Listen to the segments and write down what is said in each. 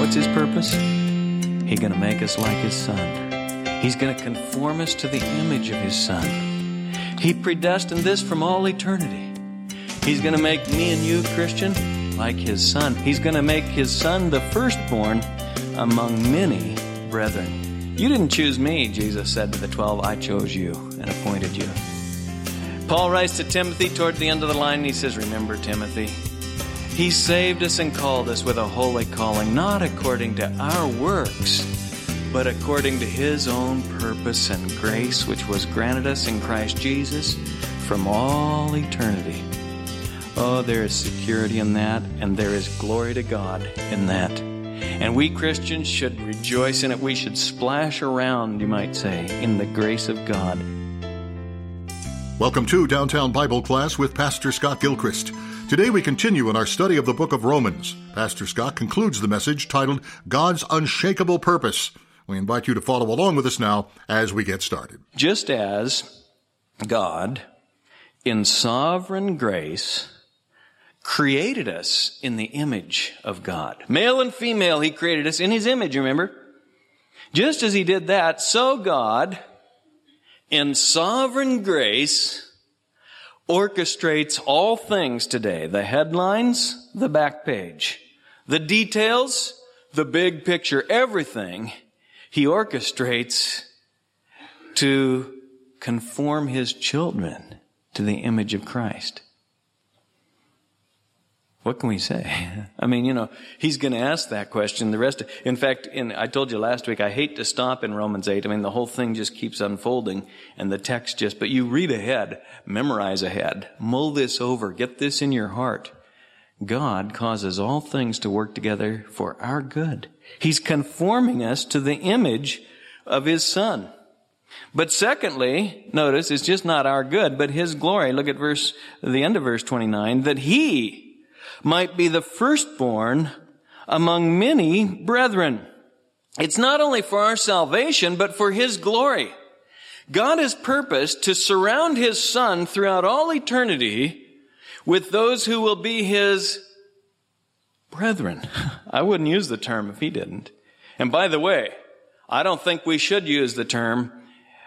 What's his purpose? He's going to make us like his son. He's going to conform us to the image of his son. He predestined this from all eternity. He's going to make me and you, Christian, like his son. He's going to make his son the firstborn among many brethren. You didn't choose me, Jesus said to the twelve. I chose you and appointed you. Paul writes to Timothy toward the end of the line, and he says, Remember, Timothy, he saved us and called us with a holy calling, not according to our works, but according to His own purpose and grace, which was granted us in Christ Jesus from all eternity. Oh, there is security in that, and there is glory to God in that. And we Christians should rejoice in it. We should splash around, you might say, in the grace of God. Welcome to Downtown Bible Class with Pastor Scott Gilchrist. Today we continue in our study of the book of Romans. Pastor Scott concludes the message titled God's Unshakable Purpose. We invite you to follow along with us now as we get started. Just as God, in sovereign grace, created us in the image of God. Male and female, He created us in His image, remember? Just as He did that, so God, in sovereign grace, orchestrates all things today. The headlines, the back page, the details, the big picture, everything he orchestrates to conform his children to the image of Christ what can we say? I mean, you know, he's going to ask that question. The rest, of, in fact, in, I told you last week, I hate to stop in Romans 8. I mean, the whole thing just keeps unfolding and the text just, but you read ahead, memorize ahead, mull this over, get this in your heart. God causes all things to work together for our good. He's conforming us to the image of His Son. But secondly, notice, it's just not our good, but His glory. Look at verse, the end of verse 29, that He, might be the firstborn among many brethren. It's not only for our salvation, but for His glory. God has purposed to surround His Son throughout all eternity with those who will be His brethren. I wouldn't use the term if He didn't. And by the way, I don't think we should use the term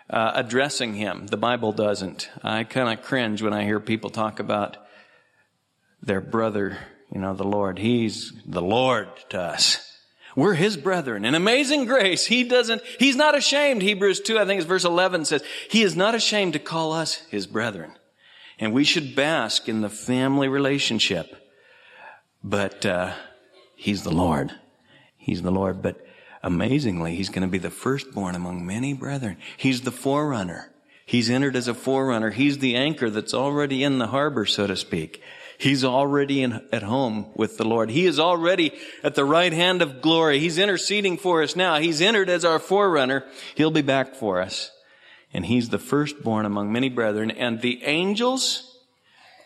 uh, addressing Him. The Bible doesn't. I kind of cringe when I hear people talk about their brother, you know, the Lord. He's the Lord to us. We're His brethren. In amazing grace, He doesn't, He's not ashamed. Hebrews 2, I think it's verse 11 says, He is not ashamed to call us His brethren. And we should bask in the family relationship. But, uh, He's the Lord. He's the Lord. But amazingly, He's going to be the firstborn among many brethren. He's the forerunner. He's entered as a forerunner. He's the anchor that's already in the harbor, so to speak. He's already in, at home with the Lord. He is already at the right hand of glory. He's interceding for us now. He's entered as our forerunner. He'll be back for us. And he's the firstborn among many brethren. And the angels,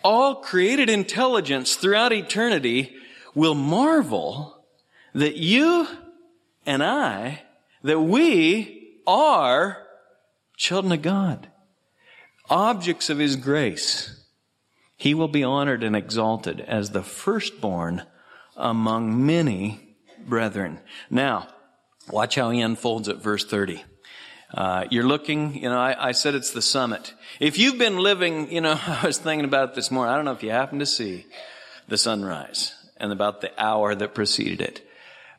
all created intelligence throughout eternity, will marvel that you and I, that we are children of God, objects of His grace. He will be honored and exalted as the firstborn among many brethren. Now, watch how he unfolds at verse 30. Uh, you're looking, you know, I, I, said it's the summit. If you've been living, you know, I was thinking about this morning. I don't know if you happen to see the sunrise and about the hour that preceded it.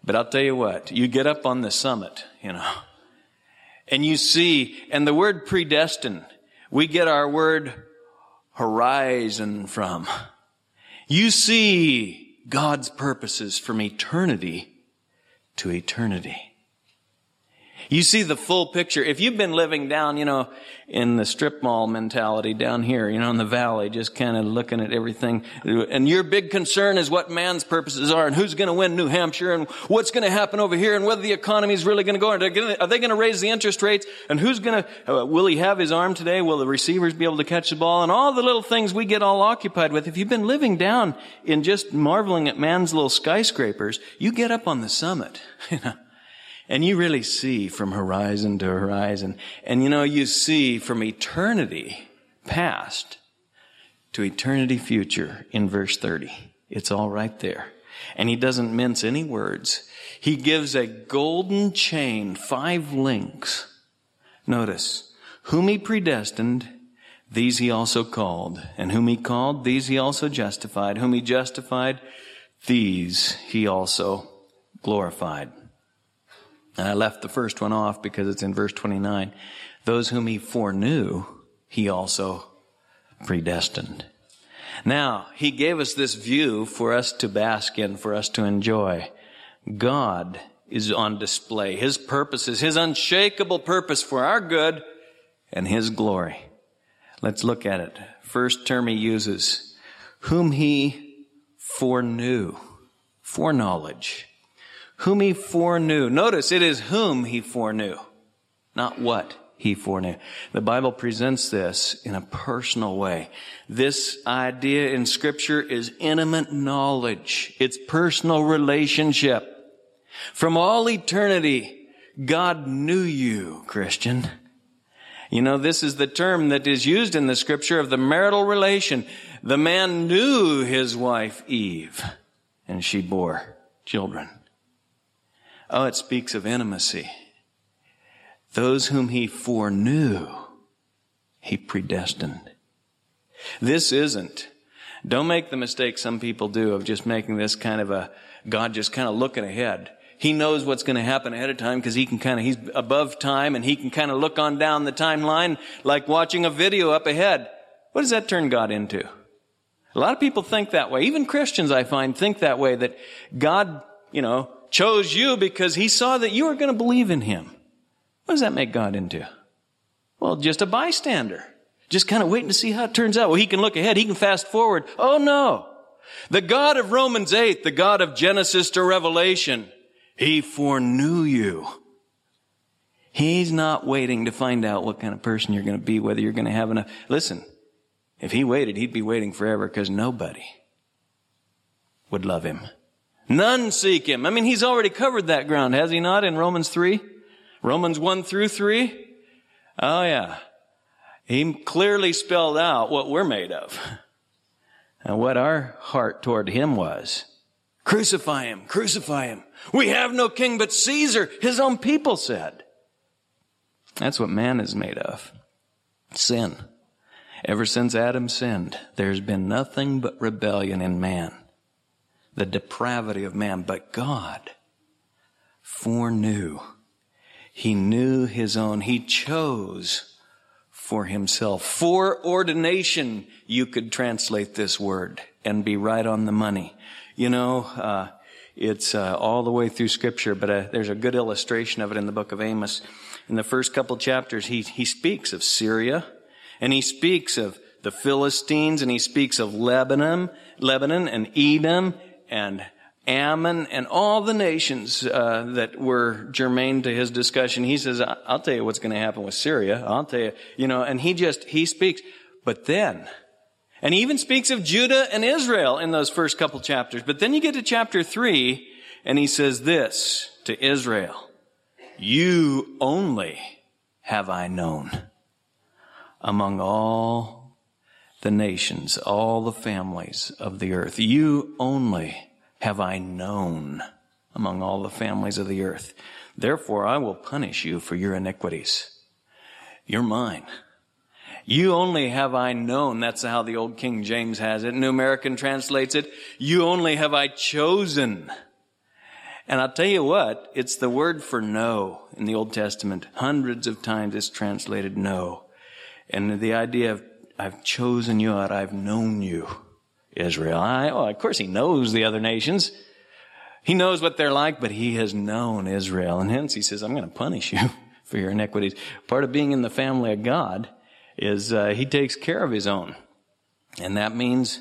But I'll tell you what, you get up on the summit, you know, and you see, and the word predestined, we get our word horizon from. You see God's purposes from eternity to eternity. You see the full picture. If you've been living down, you know, in the strip mall mentality down here, you know, in the valley, just kind of looking at everything, and your big concern is what man's purposes are and who's going to win New Hampshire and what's going to happen over here and whether the economy is really going to go. Are they going to raise the interest rates? And who's going to, uh, will he have his arm today? Will the receivers be able to catch the ball? And all the little things we get all occupied with. If you've been living down in just marveling at man's little skyscrapers, you get up on the summit. You know, and you really see from horizon to horizon. And you know, you see from eternity past to eternity future in verse 30. It's all right there. And he doesn't mince any words. He gives a golden chain, five links. Notice, whom he predestined, these he also called. And whom he called, these he also justified. Whom he justified, these he also glorified. And I left the first one off because it's in verse 29. Those whom he foreknew, he also predestined. Now, he gave us this view for us to bask in, for us to enjoy. God is on display. His purposes, His unshakable purpose for our good and His glory. Let's look at it. First term He uses, whom He foreknew. Foreknowledge. Whom He foreknew. Notice it is whom He foreknew, not what he foreknew. The Bible presents this in a personal way. This idea in scripture is intimate knowledge. It's personal relationship. From all eternity, God knew you, Christian. You know, this is the term that is used in the scripture of the marital relation. The man knew his wife Eve, and she bore children. Oh, it speaks of intimacy. Those whom he foreknew, he predestined. This isn't, don't make the mistake some people do of just making this kind of a, God just kind of looking ahead. He knows what's going to happen ahead of time because he can kind of, he's above time and he can kind of look on down the timeline like watching a video up ahead. What does that turn God into? A lot of people think that way. Even Christians, I find, think that way that God, you know, chose you because he saw that you were going to believe in him. What does that make God into? Well, just a bystander. Just kind of waiting to see how it turns out. Well, he can look ahead. He can fast forward. Oh no. The God of Romans 8, the God of Genesis to Revelation, he foreknew you. He's not waiting to find out what kind of person you're going to be, whether you're going to have enough. Listen, if he waited, he'd be waiting forever because nobody would love him. None seek him. I mean, he's already covered that ground, has he not, in Romans 3? Romans 1 through 3? Oh yeah. He clearly spelled out what we're made of and what our heart toward him was. Crucify him, crucify him. We have no king but Caesar, his own people said. That's what man is made of. Sin. Ever since Adam sinned, there's been nothing but rebellion in man. The depravity of man. But God foreknew he knew his own. He chose for himself. Foreordination, you could translate this word and be right on the money. You know, uh, it's uh, all the way through Scripture, but uh, there's a good illustration of it in the book of Amos. In the first couple chapters, he he speaks of Syria, and he speaks of the Philistines, and he speaks of Lebanon, Lebanon, and Edom, and Ammon and all the nations uh, that were germane to his discussion. He says, "I'll tell you what's going to happen with Syria. I'll tell you, you know." And he just he speaks, but then, and he even speaks of Judah and Israel in those first couple chapters. But then you get to chapter three, and he says this to Israel: "You only have I known among all the nations, all the families of the earth. You only." have I known among all the families of the earth. Therefore I will punish you for your iniquities. You're mine. You only have I known. That's how the old King James has it. New American translates it. You only have I chosen. And I'll tell you what, it's the word for know in the Old Testament. Hundreds of times it's translated know. And the idea of I've chosen you out, I've known you. Israel. I, well, of course he knows the other nations. He knows what they're like, but he has known Israel. And hence he says, I'm going to punish you for your iniquities. Part of being in the family of God is uh, he takes care of his own. And that means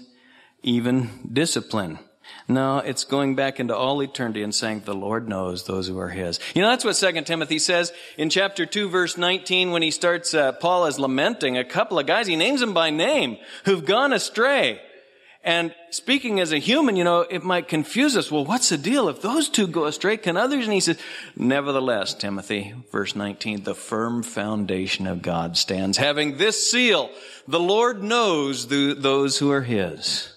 even discipline. No, it's going back into all eternity and saying the Lord knows those who are His. You know, that's what Second Timothy says in chapter 2 verse 19 when he starts, uh, Paul is lamenting a couple of guys, he names them by name, who've gone astray. And speaking as a human, you know, it might confuse us. Well, what's the deal? If those two go astray, can others? And he says, nevertheless, Timothy, verse 19, the firm foundation of God stands, having this seal. The Lord knows the, those who are his.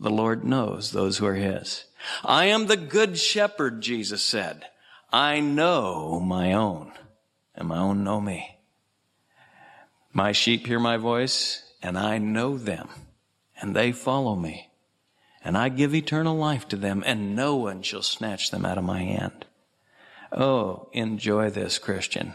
The Lord knows those who are his. I am the good shepherd, Jesus said. I know my own, and my own know me. My sheep hear my voice, and I know them, and they follow me. And I give eternal life to them, and no one shall snatch them out of my hand. Oh, enjoy this, Christian.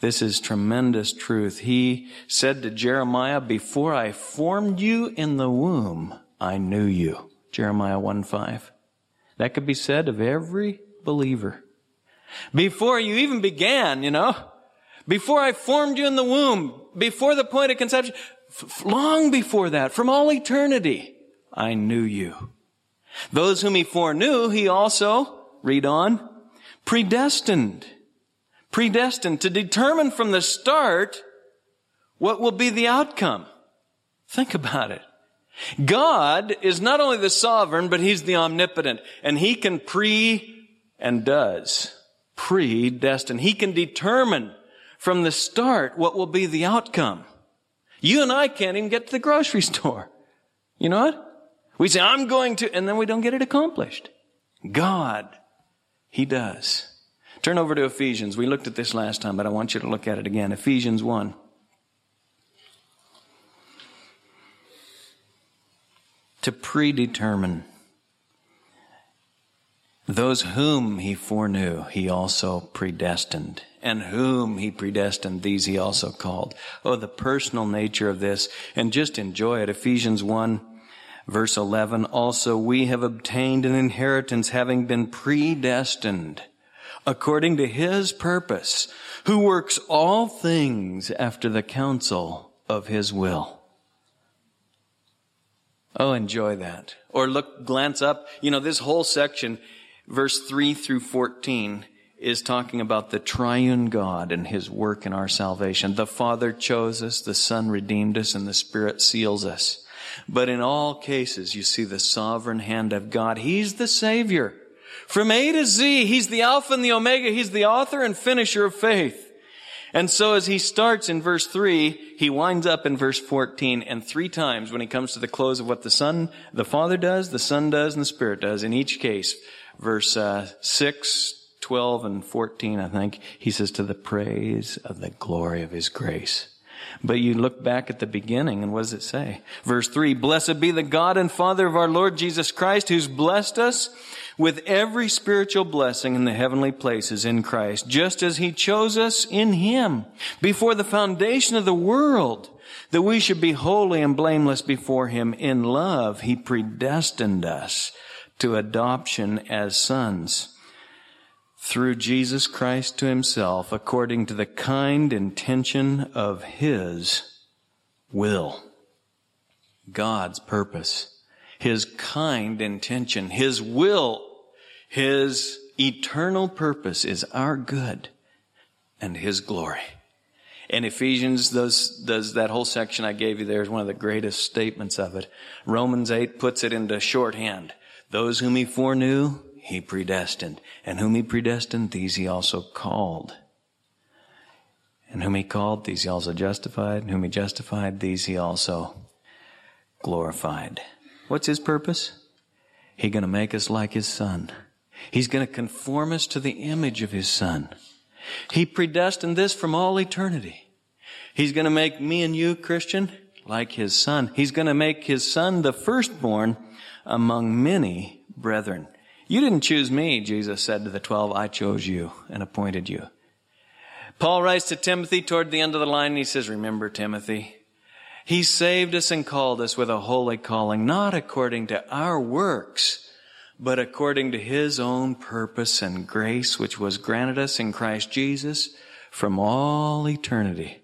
This is tremendous truth. He said to Jeremiah, before I formed you in the womb, I knew you. Jeremiah 1 5. That could be said of every believer. Before you even began, you know, before I formed you in the womb, before the point of conception, f- long before that, from all eternity, I knew you. Those whom he foreknew, he also, read on, predestined. Predestined to determine from the start what will be the outcome. Think about it. God is not only the sovereign, but He's the omnipotent. And He can pre and does predestine. He can determine from the start what will be the outcome. You and I can't even get to the grocery store. You know what? We say, I'm going to, and then we don't get it accomplished. God, He does. Turn over to Ephesians. We looked at this last time, but I want you to look at it again. Ephesians 1. To predetermine. Those whom he foreknew, he also predestined. And whom he predestined, these he also called. Oh, the personal nature of this. And just enjoy it. Ephesians 1, verse 11. Also, we have obtained an inheritance having been predestined according to his purpose, who works all things after the counsel of his will. Oh, enjoy that. Or look, glance up. You know, this whole section, verse 3 through 14, is talking about the triune God and his work in our salvation. The Father chose us, the Son redeemed us, and the Spirit seals us. But in all cases, you see the sovereign hand of God. He's the Savior. From A to Z, He's the Alpha and the Omega. He's the author and finisher of faith. And so as he starts in verse 3, he winds up in verse 14, and three times when he comes to the close of what the Son, the Father does, the Son does, and the Spirit does, in each case, verse uh, 6, 12, and 14, I think, he says, to the praise of the glory of his grace. But you look back at the beginning, and what does it say? Verse 3, Blessed be the God and Father of our Lord Jesus Christ, who's blessed us with every spiritual blessing in the heavenly places in Christ, just as He chose us in Him before the foundation of the world, that we should be holy and blameless before Him. In love, He predestined us to adoption as sons through Jesus Christ to Himself, according to the kind intention of His will. God's purpose. His kind intention, His will his eternal purpose is our good and His glory. And Ephesians does, does that whole section I gave you there is one of the greatest statements of it. Romans 8 puts it into shorthand. Those whom He foreknew, He predestined. And whom He predestined, these He also called. And whom He called, these He also justified. And whom He justified, these He also glorified. What's His purpose? He to make us like His Son. He's going to conform us to the image of His Son. He predestined this from all eternity. He's going to make me and you, Christian, like His Son. He's going to make His Son the firstborn among many brethren. You didn't choose me, Jesus said to the twelve. I chose you and appointed you. Paul writes to Timothy toward the end of the line, and he says, Remember, Timothy, he saved us and called us with a holy calling, not according to our works, but according to his own purpose and grace, which was granted us in Christ Jesus from all eternity.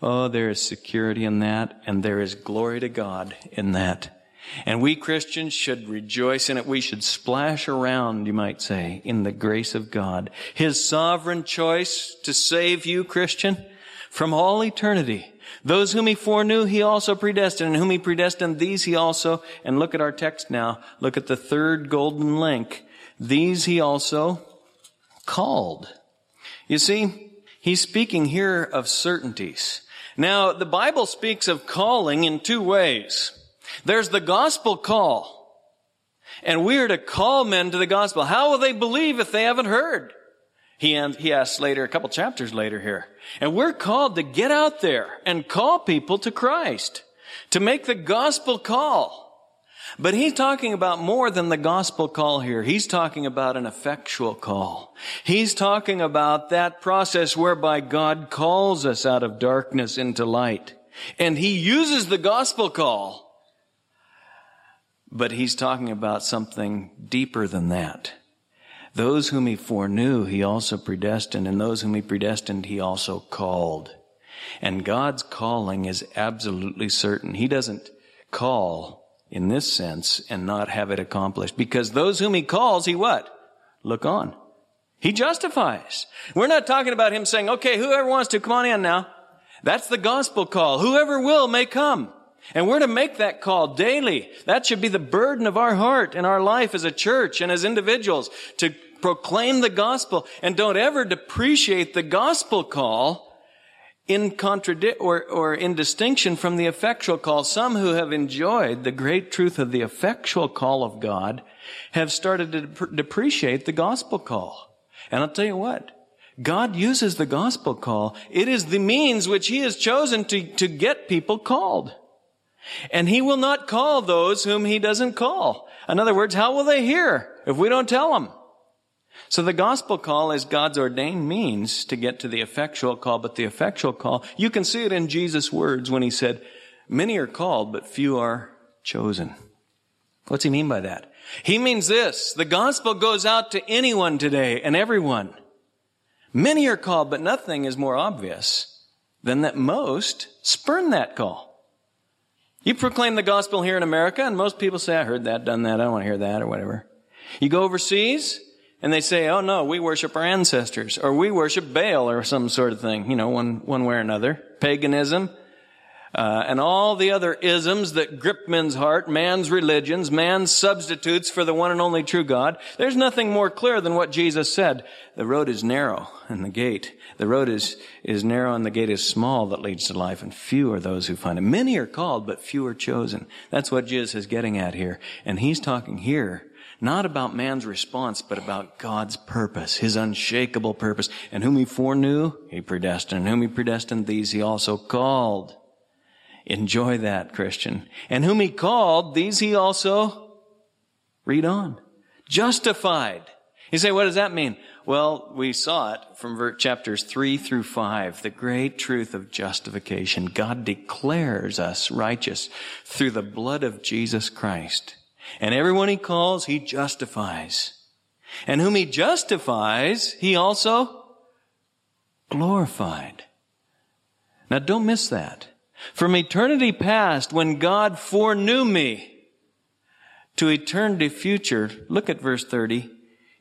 Oh, there is security in that, and there is glory to God in that. And we Christians should rejoice in it. We should splash around, you might say, in the grace of God. His sovereign choice to save you, Christian, from all eternity those whom he foreknew, he also predestined, and whom he predestined, these he also, and look at our text now, look at the third golden link. These he also called. You see, he's speaking here of certainties. Now, the Bible speaks of calling in two ways. There's the gospel call. And we are to call men to the gospel. How will they believe if they haven't heard? He, he asks later, a couple chapters later here. And we're called to get out there and call people to Christ, to make the gospel call. But he's talking about more than the gospel call here. He's talking about an effectual call. He's talking about that process whereby God calls us out of darkness into light. And he uses the gospel call. But he's talking about something deeper than that. Those whom he foreknew, he also predestined, and those whom he predestined, he also called. And God's calling is absolutely certain. He doesn't call in this sense and not have it accomplished. Because those whom he calls, he what? Look on. He justifies. We're not talking about him saying, okay, whoever wants to, come on in now. That's the gospel call. Whoever will may come. And we're to make that call daily. That should be the burden of our heart and our life as a church and as individuals to proclaim the gospel and don't ever depreciate the gospel call in contradict or, or in distinction from the effectual call. Some who have enjoyed the great truth of the effectual call of God have started to dep- depreciate the gospel call. And I'll tell you what, God uses the gospel call. It is the means which He has chosen to, to get people called. And He will not call those whom He doesn't call. In other words, how will they hear if we don't tell them? So the gospel call is God's ordained means to get to the effectual call, but the effectual call, you can see it in Jesus' words when he said, many are called, but few are chosen. What's he mean by that? He means this, the gospel goes out to anyone today and everyone. Many are called, but nothing is more obvious than that most spurn that call. You proclaim the gospel here in America, and most people say, I heard that, done that, I don't want to hear that, or whatever. You go overseas, and they say, oh no, we worship our ancestors, or we worship Baal, or some sort of thing, you know, one, one way or another. Paganism, uh, and all the other isms that grip men's heart, man's religions, man's substitutes for the one and only true God. There's nothing more clear than what Jesus said. The road is narrow and the gate. The road is, is narrow and the gate is small that leads to life and few are those who find it. Many are called, but few are chosen. That's what Jesus is getting at here. And he's talking here not about man's response, but about God's purpose, His unshakable purpose. And whom He foreknew, He predestined. And whom He predestined, these He also called. Enjoy that, Christian. And whom He called, these He also, read on, justified. You say, what does that mean? Well, we saw it from chapters 3 through 5, the great truth of justification. God declares us righteous through the blood of Jesus Christ. And everyone he calls, he justifies. And whom he justifies, he also glorified. Now don't miss that. From eternity past, when God foreknew me, to eternity future, look at verse 30.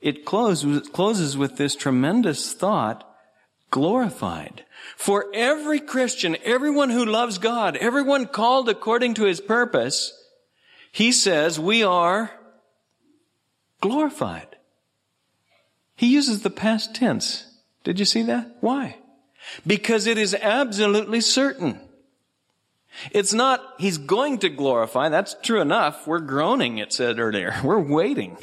It closes, closes with this tremendous thought, glorified. For every Christian, everyone who loves God, everyone called according to his purpose, he says we are glorified. He uses the past tense. Did you see that? Why? Because it is absolutely certain. It's not, he's going to glorify. That's true enough. We're groaning, it said earlier. We're waiting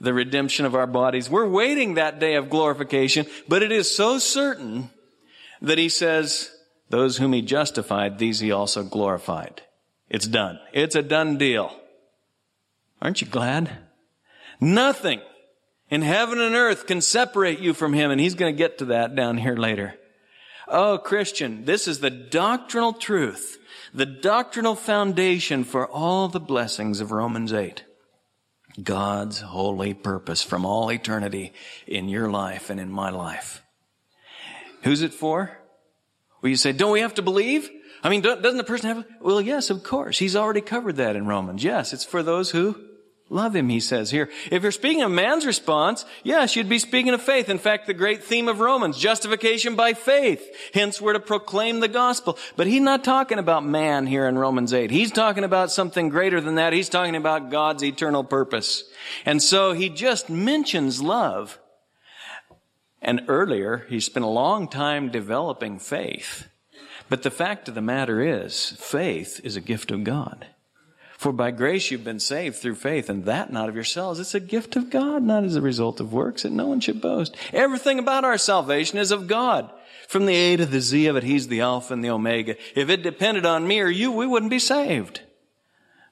the redemption of our bodies. We're waiting that day of glorification, but it is so certain that he says, those whom he justified, these he also glorified. It's done. It's a done deal. Aren't you glad? Nothing in heaven and earth can separate you from him, and he's going to get to that down here later. Oh, Christian, this is the doctrinal truth, the doctrinal foundation for all the blessings of Romans 8. God's holy purpose from all eternity in your life and in my life. Who's it for? Well, you say, don't we have to believe? I mean, doesn't the person have? Well, yes, of course. He's already covered that in Romans. Yes, it's for those who love him, he says here. If you're speaking of man's response, yes, you'd be speaking of faith. In fact, the great theme of Romans, justification by faith. Hence, we're to proclaim the gospel. But he's not talking about man here in Romans 8. He's talking about something greater than that. He's talking about God's eternal purpose. And so he just mentions love. And earlier, he spent a long time developing faith. But the fact of the matter is, faith is a gift of God. For by grace you've been saved through faith, and that not of yourselves. It's a gift of God, not as a result of works, that no one should boast. Everything about our salvation is of God. From the A to the Z of it, He's the Alpha and the Omega. If it depended on me or you, we wouldn't be saved.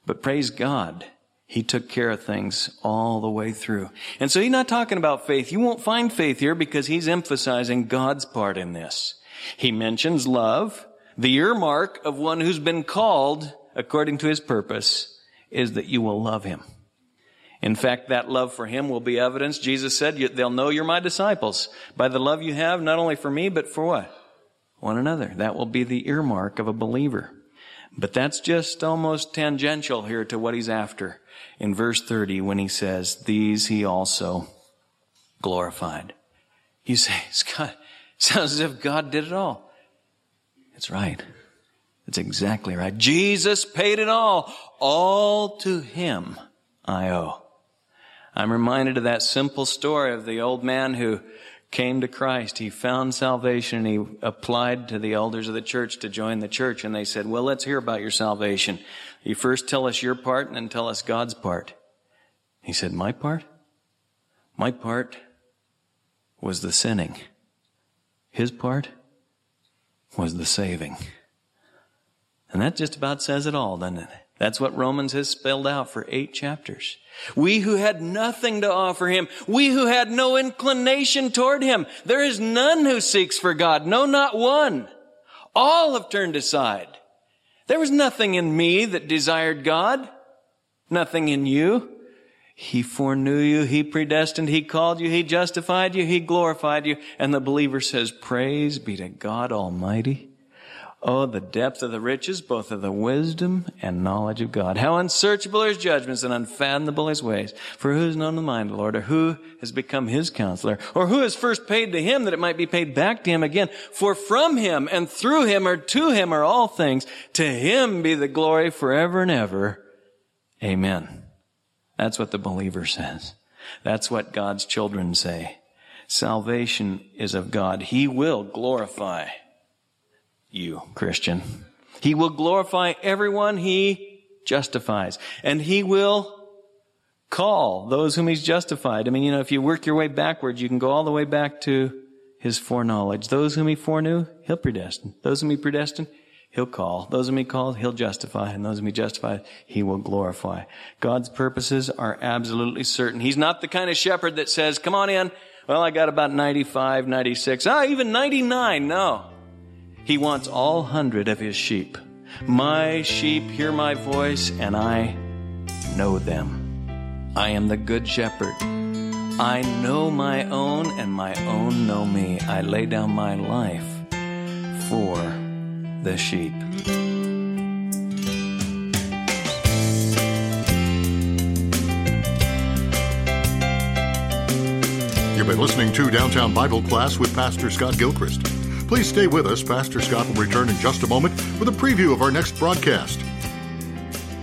But praise God, He took care of things all the way through. And so He's not talking about faith. You won't find faith here because He's emphasizing God's part in this. He mentions love, the earmark of one who's been called according to his purpose is that you will love him. In fact, that love for him will be evidence. Jesus said, they'll know you're my disciples by the love you have, not only for me, but for what? One another. That will be the earmark of a believer. But that's just almost tangential here to what he's after in verse 30 when he says, these he also glorified. You say, Scott, sounds as if God did it all. It's right. That's exactly right. Jesus paid it all. All to Him I owe. I'm reminded of that simple story of the old man who came to Christ. He found salvation and he applied to the elders of the church to join the church. And they said, well, let's hear about your salvation. You first tell us your part and then tell us God's part. He said, my part? My part was the sinning. His part was the saving. And that just about says it all, doesn't it? That's what Romans has spelled out for eight chapters. We who had nothing to offer him, we who had no inclination toward him, there is none who seeks for God, no, not one. All have turned aside. There was nothing in me that desired God, nothing in you. He foreknew you, He predestined, He called you, He justified you, He glorified you. And the believer says, praise be to God Almighty. Oh, the depth of the riches, both of the wisdom and knowledge of God. How unsearchable are his judgments and unfathomable his ways. For who has known the mind of the Lord, or who has become his counselor, or who has first paid to him that it might be paid back to him again? For from him and through him or to him are all things. To him be the glory forever and ever. Amen. That's what the believer says. That's what God's children say. Salvation is of God. He will glorify you, Christian. He will glorify everyone he justifies. And he will call those whom he's justified. I mean, you know, if you work your way backwards, you can go all the way back to his foreknowledge. Those whom he foreknew, he'll predestine. Those whom he predestined, he'll call. Those whom he called, he'll justify. And those whom he justifies, he will glorify. God's purposes are absolutely certain. He's not the kind of shepherd that says, come on in. Well, I got about 95, 96, ah, even 99. No. He wants all hundred of his sheep. My sheep hear my voice, and I know them. I am the good shepherd. I know my own, and my own know me. I lay down my life for the sheep. You've been listening to Downtown Bible Class with Pastor Scott Gilchrist. Please stay with us. Pastor Scott will return in just a moment with a preview of our next broadcast.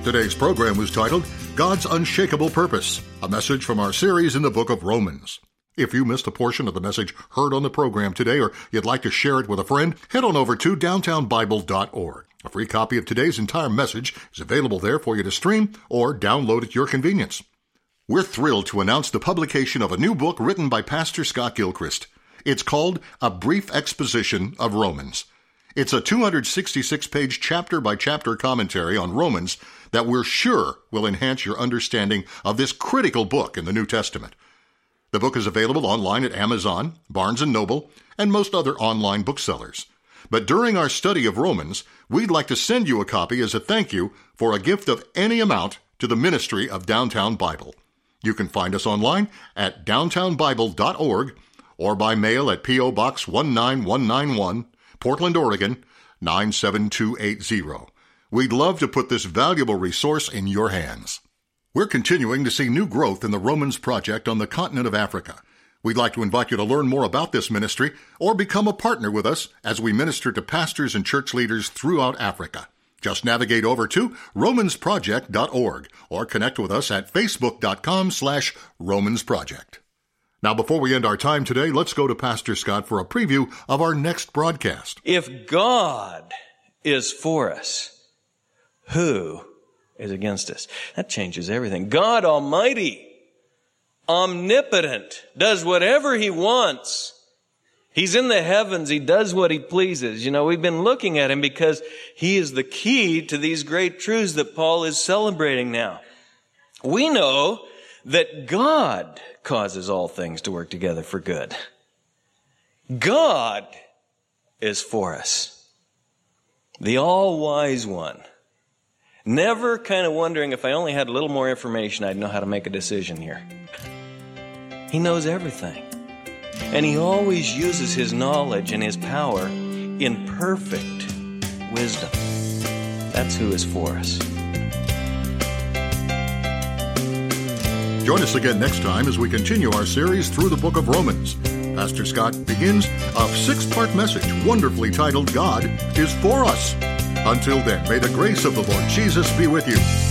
Today's program was titled God's Unshakable Purpose, a message from our series in the book of Romans. If you missed a portion of the message heard on the program today or you'd like to share it with a friend, head on over to downtownbible.org. A free copy of today's entire message is available there for you to stream or download at your convenience. We're thrilled to announce the publication of a new book written by Pastor Scott Gilchrist. It's called A Brief Exposition of Romans. It's a 266 page chapter by chapter commentary on Romans that we're sure will enhance your understanding of this critical book in the New Testament. The book is available online at Amazon, Barnes & Noble, and most other online booksellers. But during our study of Romans, we'd like to send you a copy as a thank you for a gift of any amount to the ministry of Downtown Bible. You can find us online at downtownbible.org or by mail at P.O. Box 19191, Portland, Oregon 97280. We'd love to put this valuable resource in your hands. We're continuing to see new growth in the Romans Project on the continent of Africa. We'd like to invite you to learn more about this ministry or become a partner with us as we minister to pastors and church leaders throughout Africa. Just navigate over to romansproject.org or connect with us at facebook.com slash romansproject. Now, before we end our time today, let's go to Pastor Scott for a preview of our next broadcast. If God is for us, who is against us. That changes everything. God Almighty, omnipotent, does whatever He wants. He's in the heavens. He does what He pleases. You know, we've been looking at Him because He is the key to these great truths that Paul is celebrating now. We know that God causes all things to work together for good. God is for us. The all wise one. Never kind of wondering if I only had a little more information, I'd know how to make a decision here. He knows everything. And he always uses his knowledge and his power in perfect wisdom. That's who is for us. Join us again next time as we continue our series through the book of Romans. Pastor Scott begins a six part message wonderfully titled God is for Us. Until then, may the grace of the Lord Jesus be with you.